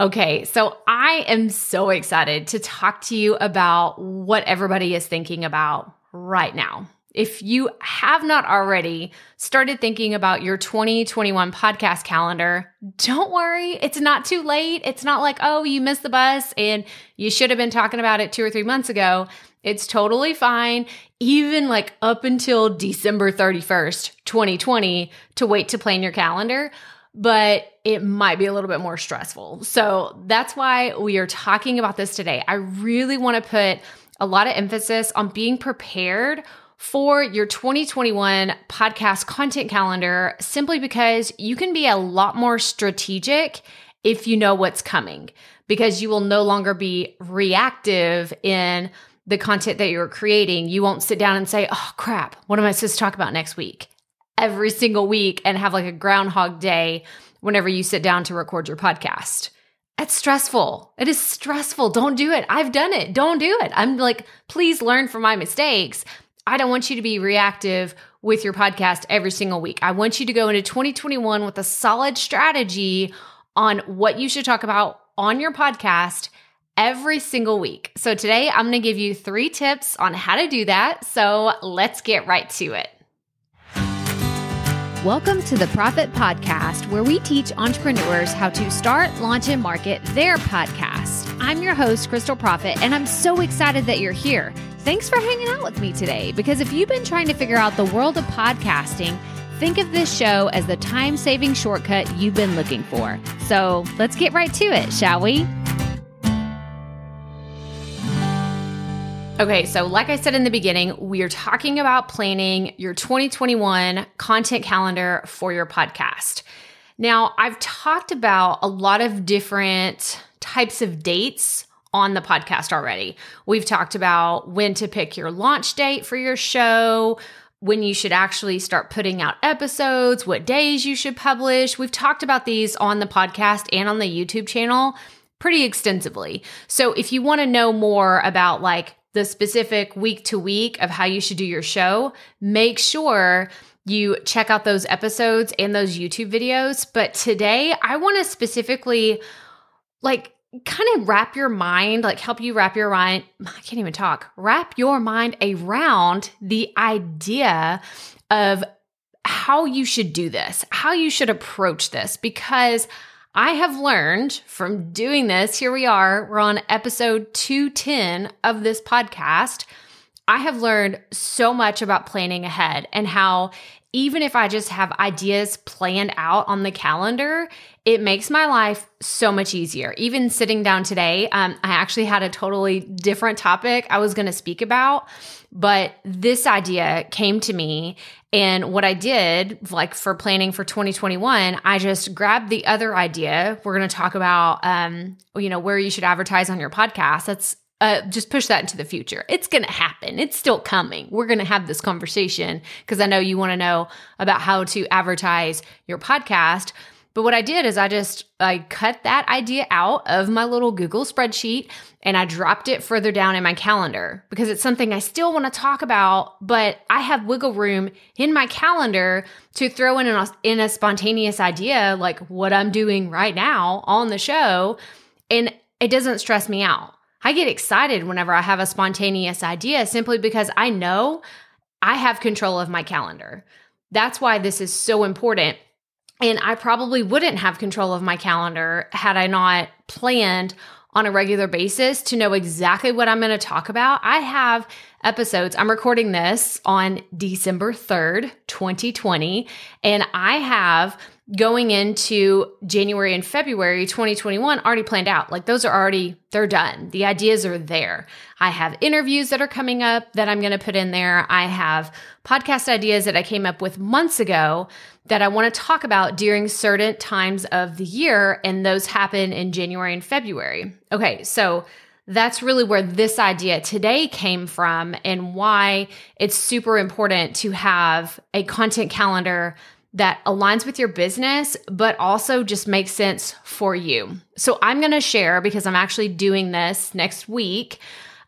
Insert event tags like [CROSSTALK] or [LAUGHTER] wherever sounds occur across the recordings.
Okay, so I am so excited to talk to you about what everybody is thinking about right now. If you have not already started thinking about your 2021 podcast calendar, don't worry. It's not too late. It's not like, oh, you missed the bus and you should have been talking about it two or three months ago. It's totally fine, even like up until December 31st, 2020, to wait to plan your calendar but it might be a little bit more stressful. So that's why we are talking about this today. I really want to put a lot of emphasis on being prepared for your 2021 podcast content calendar simply because you can be a lot more strategic if you know what's coming because you will no longer be reactive in the content that you're creating. You won't sit down and say, oh crap, what am I supposed to talk about next week? Every single week and have like a groundhog day whenever you sit down to record your podcast. It's stressful. It is stressful. Don't do it. I've done it. Don't do it. I'm like, please learn from my mistakes. I don't want you to be reactive with your podcast every single week. I want you to go into 2021 with a solid strategy on what you should talk about on your podcast every single week. So today I'm going to give you three tips on how to do that. So let's get right to it. Welcome to the Proffitt Podcast, where we teach entrepreneurs how to start, launch, and market their podcast. I'm your host, Krystal Proffitt, and I'm so excited that you're here. Thanks for hanging out with me today because if you've been trying to figure out the world of podcasting, think of this show as the time saving shortcut you've been looking for. So let's get right to it, shall we? Okay, so like I said in the beginning, we are talking about planning your 2021 content calendar for your podcast. Now, I've talked about a lot of different types of dates on the podcast already. We've talked about when to pick your launch date for your show, when you should actually start putting out episodes, what days you should publish. We've talked about these on the podcast and on the YouTube channel pretty extensively. So if you want to know more about like the specific week to week of how you should do your show, make sure you check out those episodes and those YouTube videos. But today, I want to specifically like kind of wrap your mind, like help you wrap your mind, I can't even talk, wrap your mind around the idea of how you should do this, how you should approach this, because I have learned from doing this. Here we are. We're on episode 210 of this podcast. I have learned so much about planning ahead and how even if I just have ideas planned out on the calendar, it makes my life so much easier. Even sitting down today, um, I actually had a totally different topic I was going to speak about, but this idea came to me and what I did, like for planning for 2021, I just grabbed the other idea. We're going to talk about, um, you know, where you should advertise on your podcast. That's uh, just push that into the future. It's going to happen. It's still coming. We're going to have this conversation because I know you want to know about how to advertise your podcast. But what I did is I just I cut that idea out of my little Google spreadsheet and I dropped it further down in my calendar because it's something I still want to talk about, but I have wiggle room in my calendar to throw in a, in a spontaneous idea like what I'm doing right now on the show and it doesn't stress me out. I get excited whenever I have a spontaneous idea simply because I know I have control of my calendar. That's why this is so important and I probably wouldn't have control of my calendar had I not planned on a regular basis to know exactly what I'm going to talk about. I have episodes. I'm recording this on December 3rd, 2020, and I have going into January and February 2021 already planned out. Like those are already they're done. The ideas are there. I have interviews that are coming up that I'm going to put in there. I have podcast ideas that I came up with months ago that I want to talk about during certain times of the year and those happen in January and February. Okay, so that's really where this idea today came from and why it's super important to have a content calendar that aligns with your business, but also just makes sense for you. So, I'm gonna share because I'm actually doing this next week.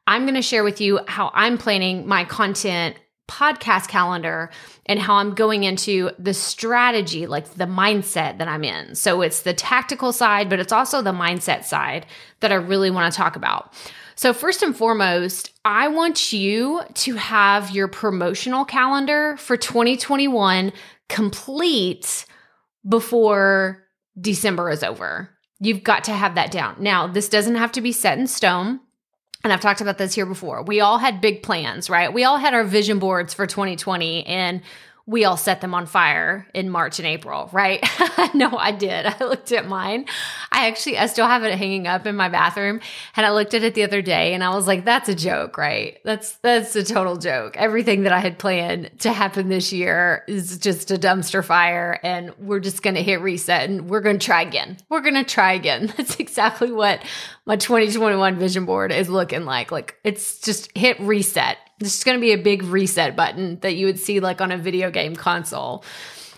I'm gonna share with you how I'm planning my content podcast calendar and how I'm going into the strategy, like the mindset that I'm in. So it's the tactical side, but it's also the mindset side that I really want to talk about. So, first and foremost, I want you to have your promotional calendar for 2021 complete before December is over. You've got to have that down. Now, this doesn't have to be set in stone. And I've talked about this here before. We all had big plans, right? We all had our vision boards for 2020 and we all set them on fire in March and April, right? [LAUGHS] no, I did. I looked at mine. I actually, I still have it hanging up in my bathroom and I looked at it the other day and I was like, that's a joke, right? That's, that's a total joke. Everything that I had planned to happen this year is just a dumpster fire and we're just going to hit reset and we're going to try again. We're going to try again. [LAUGHS] That's exactly what my 2021 vision board is looking like. Like it's just hit reset this is going to be a big reset button that you would see like on a video game console.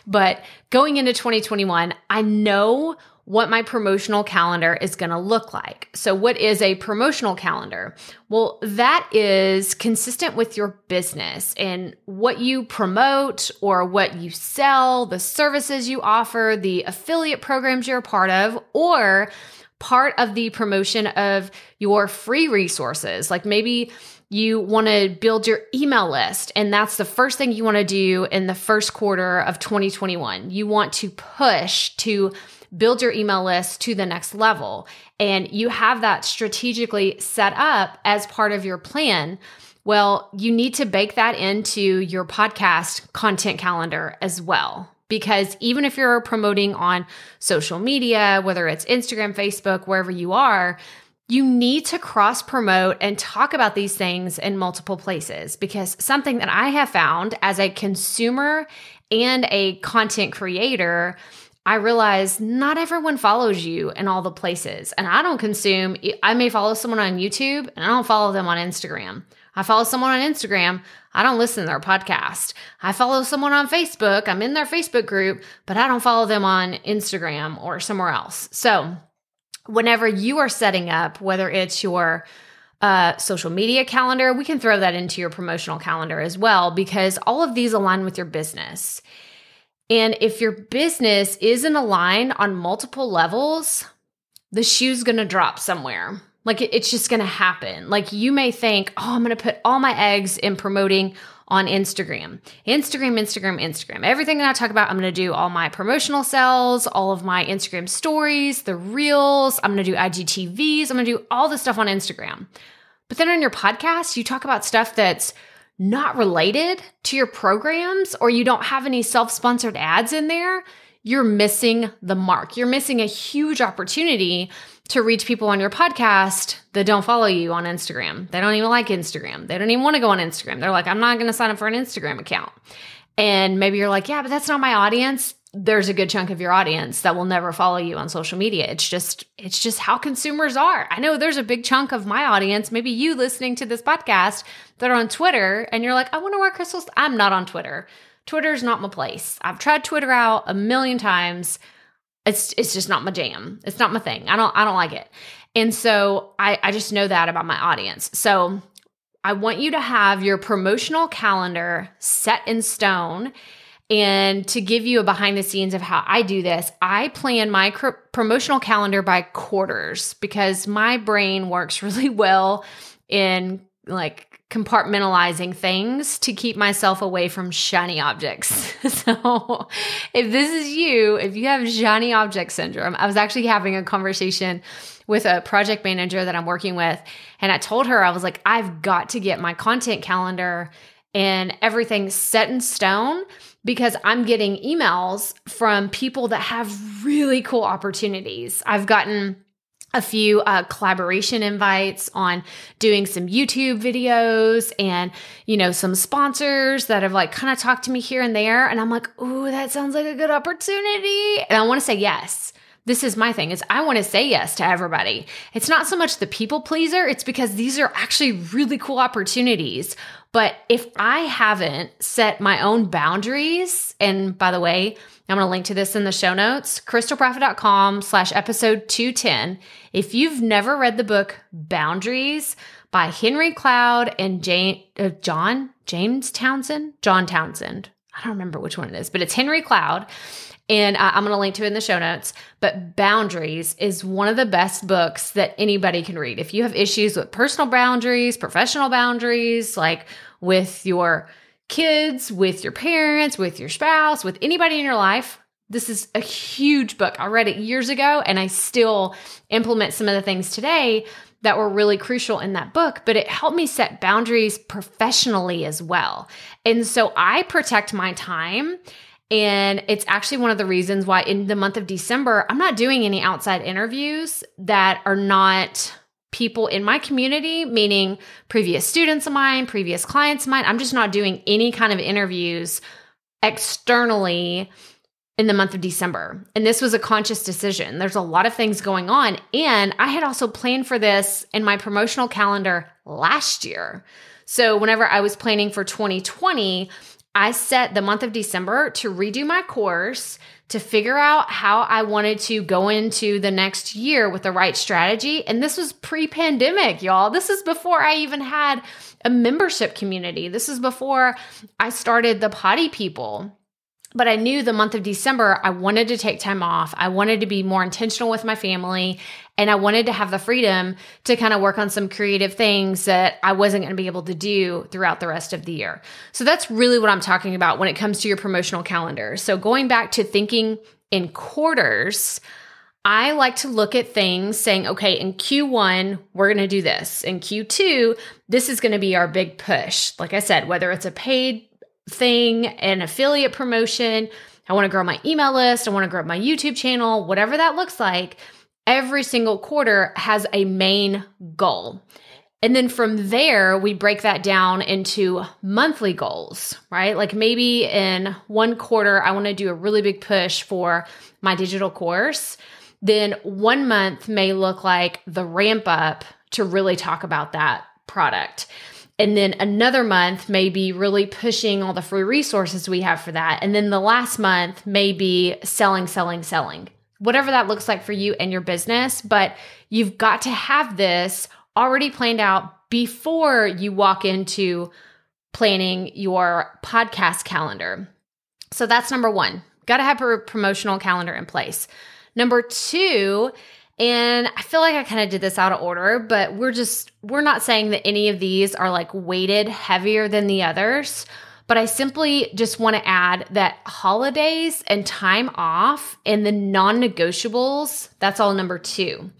But going into 2021, I know what my promotional calendar is going to look like. So, what is a promotional calendar? Well, that is consistent with your business and what you promote or what you sell, the services you offer, the affiliate programs you're a part of, or part of the promotion of your free resources. Like maybe you want to build your email list, and that's the first thing you want to do in the first quarter of 2021. You want to push to build your email list to the next level, and you have that strategically set up as part of your plan. Well, you need to bake that into your podcast content calendar as well. Because even if you're promoting on social media, whether it's Instagram, Facebook, wherever you are, you need to cross promote and talk about these things in multiple places because something that I have found as a consumer and a content creator, I realize not everyone follows you in all the places. And I don't consume, I may follow someone on YouTube and I don't follow them on Instagram. I follow someone on Instagram. I don't listen to their podcast. I follow someone on Facebook. I'm in their Facebook group, but I don't follow them on Instagram or somewhere else. So whenever you are setting up, whether it's your uh, social media calendar, we can throw that into your promotional calendar as well, because all of these align with your business. And if your business isn't aligned on multiple levels, the shoe's gonna drop somewhere. Like it's just gonna happen. Like you may think, oh, I'm gonna put all my eggs in promoting on Instagram. Instagram, Instagram, Instagram. Everything that I talk about, I'm going to do all my promotional sales, all of my Instagram stories, the reels. I'm going to do IGTVs. I'm going to do all the stuff on Instagram. But then on your podcast, you talk about stuff that's not related to your programs or you don't have any self sponsored ads in there. You're missing the mark. You're missing a huge opportunity to reach people on your podcast that don't follow you on Instagram. They don't even like Instagram. They don't even want to go on Instagram. They're like, I'm not going to sign up for an Instagram account. And maybe you're like, yeah, but that's not my audience. There's a good chunk of your audience that will never follow you on social media. It's just it's just how consumers are. I know there's a big chunk of my audience, maybe you listening to this podcast that are on Twitter and you're like, I wonder where Krystal's I'm not on Twitter. Twitter's not my place. I've tried Twitter out a million times it's it's just not my jam. It's not my thing. I don't I don't like it. And so I, I just know that about my audience. So I want you to have your promotional calendar set in stone. And to give you a behind the scenes of how I do this, I plan my cr- promotional calendar by quarters because my brain works [LAUGHS] really well in like compartmentalizing things to keep myself away from shiny objects. [LAUGHS] so, if this is you, if you have shiny object syndrome, I was actually having a conversation with a project manager that I'm working with, and I told her, I was like, I've got to get my content calendar and everything set in stone because I'm getting emails from people that have really cool opportunities. I've gotten a few uh, collaboration invites on doing some YouTube videos and, you know, some sponsors that have like kind of talked to me here and there. And I'm like, ooh, that sounds like a good opportunity. And I want to say yes. This is my thing is I want to say yes to everybody. It's not so much the people pleaser, it's because these are actually really cool opportunities But if I haven't set my own boundaries, and by the way, I'm going to link to this in the show notes, krystalproffitt.com slash episode 210. If you've never read the book Boundaries by Henry Cloud and Jane, uh, John, James Townsend, John Townsend. I don't remember which one it is, but it's Henry Cloud. And uh, I'm going to link to it in the show notes. But Boundaries is one of the best books that anybody can read. If you have issues with personal boundaries, professional boundaries, like with your kids, with your parents, with your spouse, with anybody in your life, this is a huge book. I read it years ago and I still implement some of the things today that were really crucial in that book, but it helped me set boundaries professionally as well. And so I protect my time and it's actually one of the reasons why in the month of December, I'm not doing any outside interviews that are not people in my community, meaning previous students of mine, previous clients of mine. I'm just not doing any kind of interviews externally in the month of December. And this was a conscious decision. There's a lot of things going on. And I had also planned for this in my promotional calendar last year. So whenever I was planning for 2020, I set the month of December to redo my course, to figure out how I wanted to go into the next year with the right strategy. And this was pre pandemic, y'all. This is before I even had a membership community. This is before I started the Potty People. But I knew the month of December, I wanted to take time off. I wanted to be more intentional with my family. And I wanted to have the freedom to kind of work on some creative things that I wasn't going to be able to do throughout the rest of the year. So that's really what I'm talking about when it comes to your promotional calendar. So going back to thinking in quarters, I like to look at things saying, okay, in Q1, we're going to do this. In Q2, this is going to be our big push. Like I said, whether it's a paid thing, an affiliate promotion. I want to grow my email list. I want to grow my YouTube channel, whatever that looks like. Every single quarter has a main goal. And then from there, we break that down into monthly goals, right? Like maybe in one quarter, I want to do a really big push for my digital course. Then one month may look like the ramp up to really talk about that product. And then another month may be really pushing all the free resources we have for that. And then the last month may be selling, selling, selling, whatever that looks like for you and your business. But you've got to have this already planned out before you walk into planning your podcast calendar. So that's number one. Got to have a promotional calendar in place. Number two and I feel like I kind of did this out of order, but we're just, we're not saying that any of these are like weighted heavier than the others. But I simply just want to add that holidays and time off and the non negotiables, that's all number two.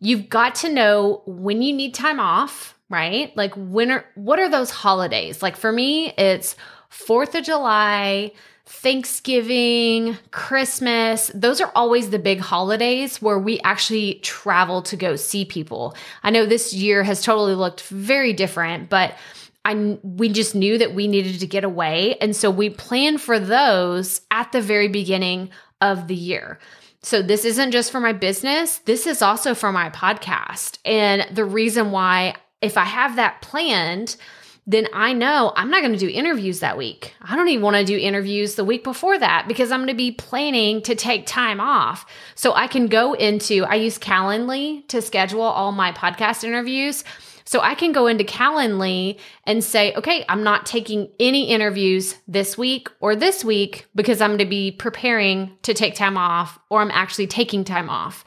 You've got to know when you need time off, right? Like when are, what are those holidays? Like for me, it's 4th of July, Thanksgiving, Christmas, those are always the big holidays where we actually travel to go see people. I know this year has totally looked very different, but I we just knew that we needed to get away and so we planned for those at the very beginning of the year. So this isn't just for my business, this is also for my podcast. And the reason why if I have that planned, then I know I'm not going to do interviews that week. I don't even want to do interviews the week before that because I'm going to be planning to take time off. So I can go into, I use Calendly to schedule all my podcast interviews. So I can go into Calendly and say, okay, I'm not taking any interviews this week or this week because I'm going to be preparing to take time off or I'm actually taking time off.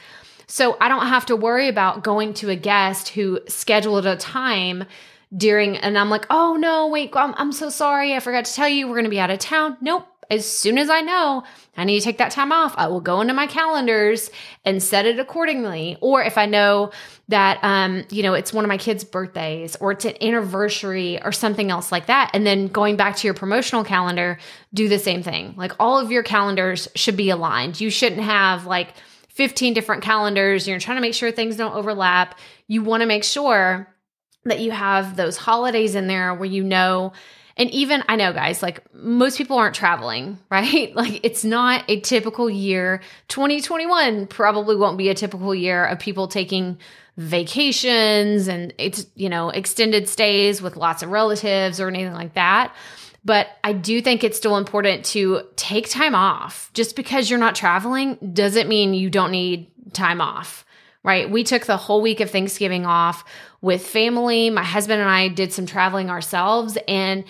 So I don't have to worry about going to a guest who scheduled a time during, and I'm like, oh no, wait, I'm, I'm so sorry. I forgot to tell you we're going to be out of town. Nope. As soon as I know I need to take that time off, I will go into my calendars and set it accordingly. Or if I know that, um, you know, it's one of my kids' birthdays or it's an anniversary or something else like that. And then going back to your promotional calendar, do the same thing. Like all of your calendars should be aligned. You shouldn't have like 15 different calendars. You're trying to make sure things don't overlap. You want to make sure that you have those holidays in there where you know And even I know, guys, like most people aren't traveling, [LAUGHS] right? Like it's not a typical year. 2021 probably won't be a typical year of people taking vacations and it's, you know, extended stays with lots of relatives or anything like that. But I do think it's still important to take time off. Just because you're not traveling doesn't mean you don't need time off, right? We took the whole week of Thanksgiving off with family. My husband and I did some traveling ourselves and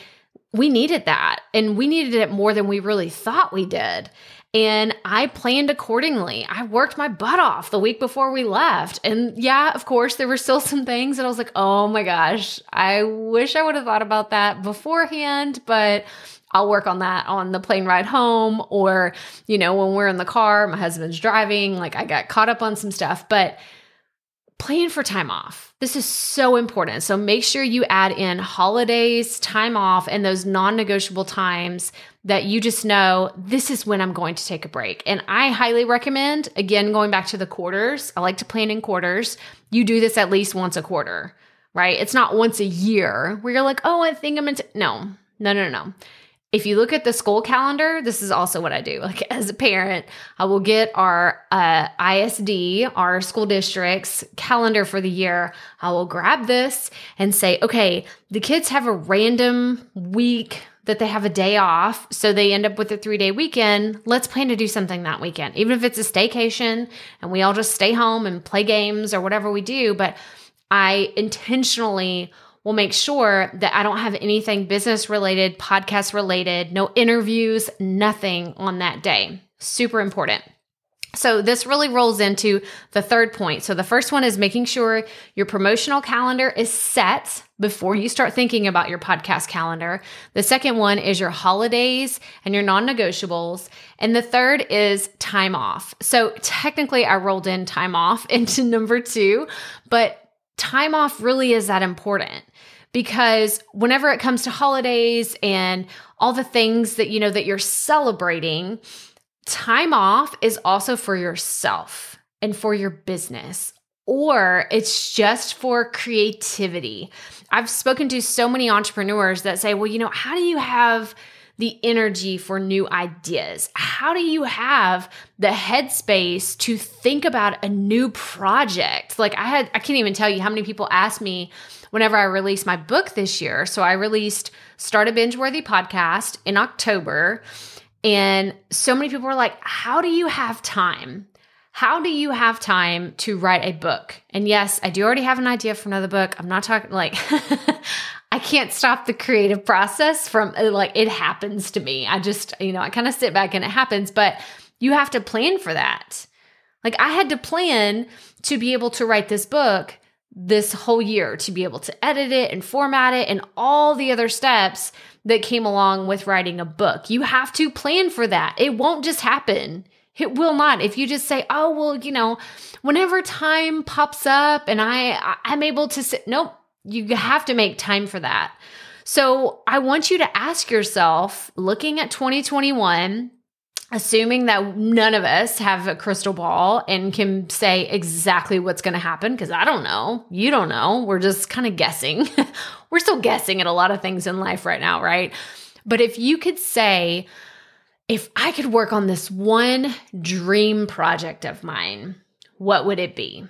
we needed that. And we needed it more than we really thought we did. And I planned accordingly. I worked my butt off the week before we left. And yeah, of course, there were still some things that I was like, oh my gosh, I wish I would have thought about that beforehand, but I'll work on that on the plane ride home or, you know, when we're in the car, my husband's driving, like I got caught up on some stuff, but plan for time off. This is so important. So make sure you add in holidays, time off, and those non negotiable times that you just know this is when I'm going to take a break. And I highly recommend, again, going back to the quarters, I like to plan in quarters. You do this at least once a quarter, right? It's not once a year where you're like, oh, I think I'm into. No, no, no, no if you look at the school calendar, this is also what I do. Like [LAUGHS] as a parent, I will get our uh, ISD, our school district's calendar for the year. I will grab this and say, okay, the kids have a random week that they have a day off. So they end up with a three day weekend. Let's plan to do something that weekend, even if it's a staycation and we all just stay home and play games or whatever we do. But I intentionally will make sure that I don't have anything business related, podcast related, no interviews, nothing on that day. Super important. So, this really rolls into the third point. So, the first one is making sure your promotional calendar is set before you start thinking about your podcast calendar. The second one is your holidays and your non negotiables. And the third is time off. So, technically, I rolled in time off [LAUGHS] into number two, but time off really is that important because whenever it comes to holidays and all the things that you know that you're celebrating, time off is also for yourself and for your business or it's just for creativity. I've spoken to so many entrepreneurs that say, "Well, you know, how do you have the energy for new ideas? How do you have the headspace to think about a new project? Like I had I can't even tell you how many people ask me whenever I released my book this year. So I released Start a Binge Worthy podcast in October. And so many people were like, How do you have time? How do you have time to write a book? And yes, I do already have an idea for another book. I'm not talking like [LAUGHS] I can't stop the creative process from uh, like it happens to me. I just, you know, I kind of sit back and it happens, but you have to plan for that. Like I had to plan to be able to write this book this whole year to be able to edit it and format it and all the other steps that came along with writing a book. You have to plan for that. It won't just happen. It will not. If you just say, "Oh, well, you know, whenever time pops up and I I'm able to sit." Nope. You have to make time for that. So, I want you to ask yourself, looking at 2021, assuming that none of us have a crystal ball and can say exactly what's going to happen because I don't know. You don't know. We're just kind of guessing. [LAUGHS] We're still guessing at a lot of things in life right now, right? But if you could say, if I could work on this one dream project of mine, what would it be?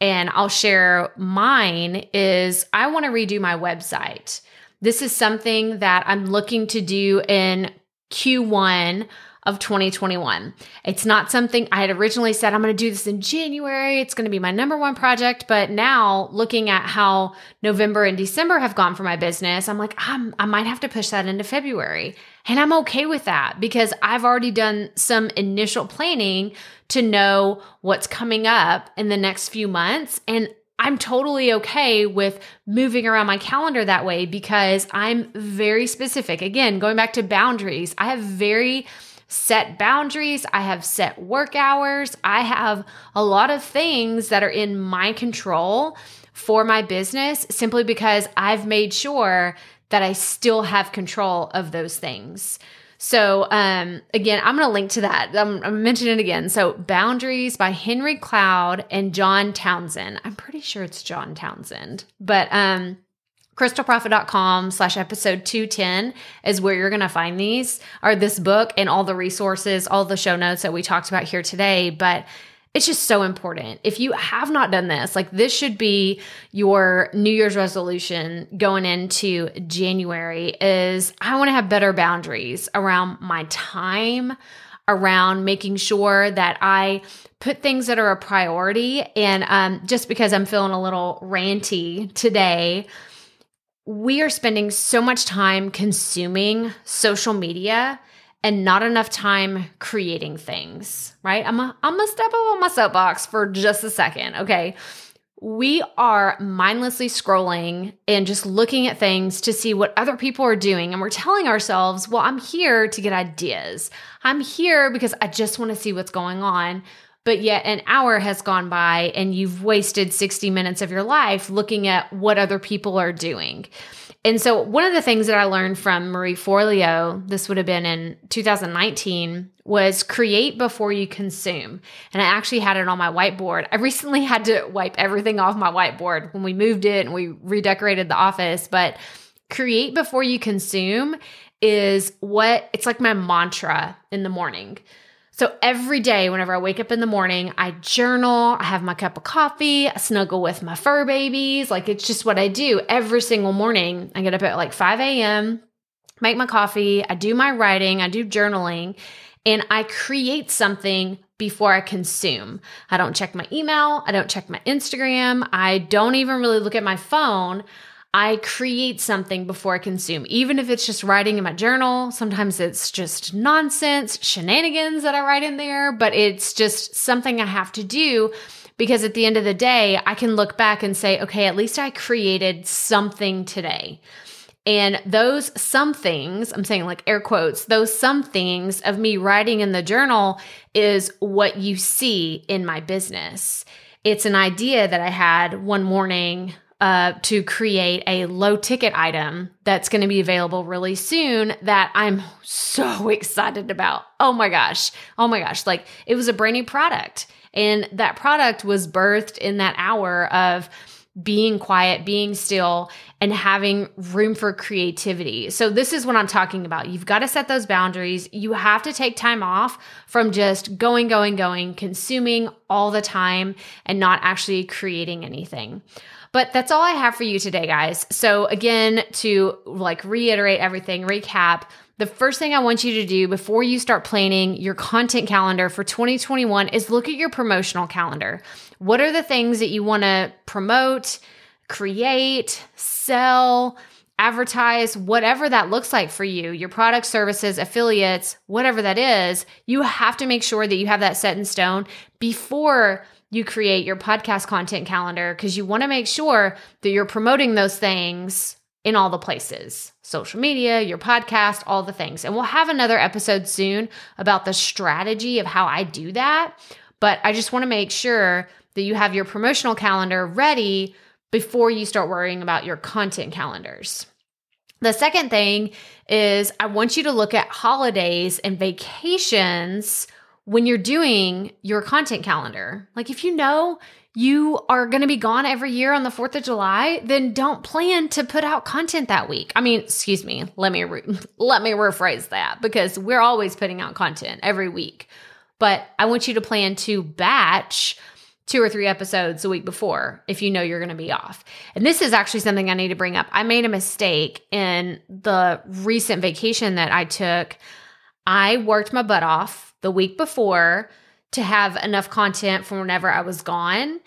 And I'll share mine is I want to redo my website. This is something that I'm looking to do in Q1 of 2021. It's not something I had originally said, I'm going to do this in January. It's going to be my number one project. But now looking at how November and December have gone for my business, I'm like, I'm, I might have to push that into February. And I'm okay with that because I've already done some initial planning to know what's coming up in the next few months. And I'm totally okay with moving around my calendar that way because I'm very specific. Again, going back to boundaries, I have very set boundaries, I have set work hours, I have a lot of things that are in my control for my business simply because I've made sure that I still have control of those things. So, um, again, I'm going to link to that. I'm, I'm mentioning it again. So, Boundaries by Henry Cloud and John Townsend. I'm pretty sure it's John Townsend, but um, krystalproffitt.com slash episode 210 is where you're going to find these or this book and all the resources all the show notes that we talked about here today but it's just so important if you have not done this like this should be your new year's resolution going into january is i want to have better boundaries around my time around making sure that I put things that are a priority. And um, just because I'm feeling a little ranty today, we are spending so much time consuming social media and not enough time creating things, right? I'm a, I'm gonna step up on my soapbox for just a second, okay? We are mindlessly scrolling and just looking at things to see what other people are doing. And we're telling ourselves, well, I'm here to get ideas. I'm here because I just want to see what's going on but yet an hour has gone by and you've wasted 60 minutes of your life looking at what other people are doing. And so, one of the things that I learned from Marie Forleo, this would have been in 2019, was create before you consume. And I actually had it on my whiteboard. I recently had to wipe everything off my whiteboard when we moved it and we redecorated the office. But create before you consume is what it's like my mantra in the morning. So every day, whenever I wake up in the morning, I journal, I have my cup of coffee, I snuggle with my fur babies. Like it's just what I do every single morning. I get up at like 5 a.m., make my coffee, I do my writing, I do journaling, and I create something before I consume. I don't check my email, I don't check my Instagram, I don't even really look at my phone. I create something before I consume, even if it's just writing in my journal. Sometimes it's just nonsense, shenanigans that I write in there, but it's just something I have to do because at the end of the day, I can look back and say, okay, at least I created something today. And those some things, I'm saying like air quotes, those some things of me writing in the journal is what you see in my business. It's an idea that I had one morning uh, to create a low ticket item that's going to be available really soon that I'm so [LAUGHS] excited about. Oh my gosh. Oh my gosh. Like it was a brand new product. And that product was birthed in that hour of being quiet, being still, and having room for creativity. So, this is what I'm talking about. You've got to set those boundaries. You have to take time off from just going, going, going, consuming all the time and not actually creating anything. But that's all I have for you today, guys. So, again, to like reiterate everything, recap, the first thing I want you to do before you start planning your content calendar for 2021 is look at your promotional calendar. What are the things that you want to promote, create, sell? advertise, whatever that looks like for you, your products, services, affiliates, whatever that is, you have to make sure that you have that set in stone before you create your podcast content calendar because you want to make sure that you're promoting those things in all the places social media, your podcast, all the things. And we'll have another episode soon about the strategy of how I do that. But I just want to make sure that you have your promotional calendar ready before you start worrying about your content calendars. The second thing is I want you to look at holidays and vacations when you're doing your content calendar. Like if you know you are going to be gone every year on the 4th of July, then don't plan to put out content that week. I mean, excuse me, let me re- [LAUGHS] let me rephrase that because we're always putting out content every week. But I want you to plan to batch two or three episodes a week before if you know you're going to be off. And this is actually something I need to bring up. I made a mistake in the recent vacation that I took. I worked my butt off the week before to have enough content for whenever I was gone,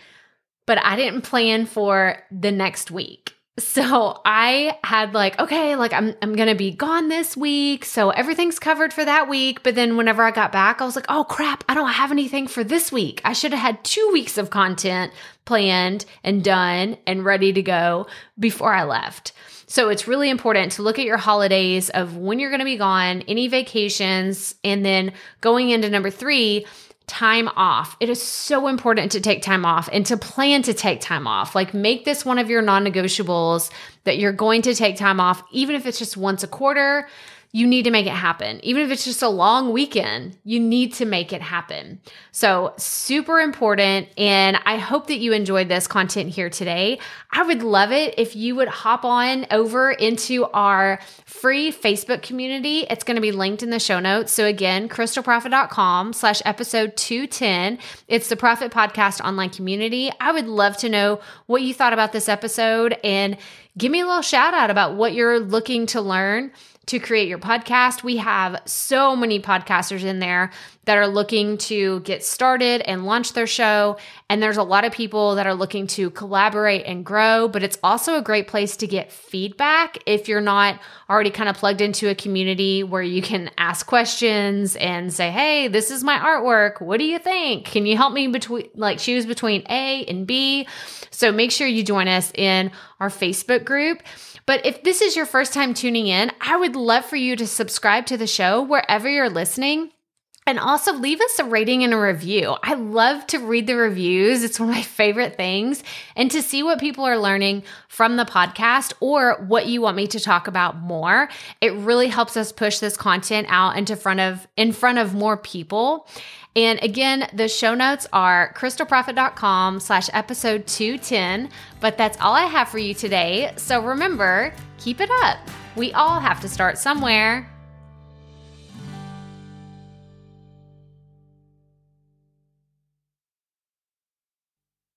but I didn't plan for the next week. So I had like, okay, like I'm I'm gonna be gone this week. So everything's covered for that week. But then whenever I got back, I was like, oh crap, I don't have anything for this week. I should have had two weeks of content planned and done and ready to go before I left. So it's really important to look at your holidays of when you're to be gone, any vacations, and then going into number three, time off. It is so important to take time off and to plan to take time off. Like make this one of your non negotiables that you're going to take time off, even if it's just once a quarter. You need to make it happen. Even if it's just a long weekend, you need to make it happen. So, super important. And I hope that you enjoyed this content here today. I would love it if you would hop on over into our free Facebook community. It's going to be linked in the show notes. So, again, krystalproffitt.com slash episode 210. It's the Proffitt Podcast online community. I would love to know what you thought about this episode and give me a little shout out about what you're looking to learn to create your podcast. We have so many podcasters in there that are looking to get started and launch their show. And there's a lot of people that are looking to collaborate and grow, but it's also a great place to get feedback if you're not already kind of plugged into a community where you can ask questions and say, Hey, this is my artwork. What do you think? Can you help me between, like, choose between A and B? So make sure you join us in our Facebook group. But if this is your first time tuning in, I would love for you to subscribe to the show wherever you're listening. And also leave us a rating and a review. I love to read the reviews. It's one of my favorite things. And to see what people are learning from the podcast or what you want me to talk about more. It really helps us push this content out into front of in front of more people. And again, the show notes are krystalproffitt.com slash episode 210. But that's all I have for you today. So remember, keep it up. We all have to start somewhere.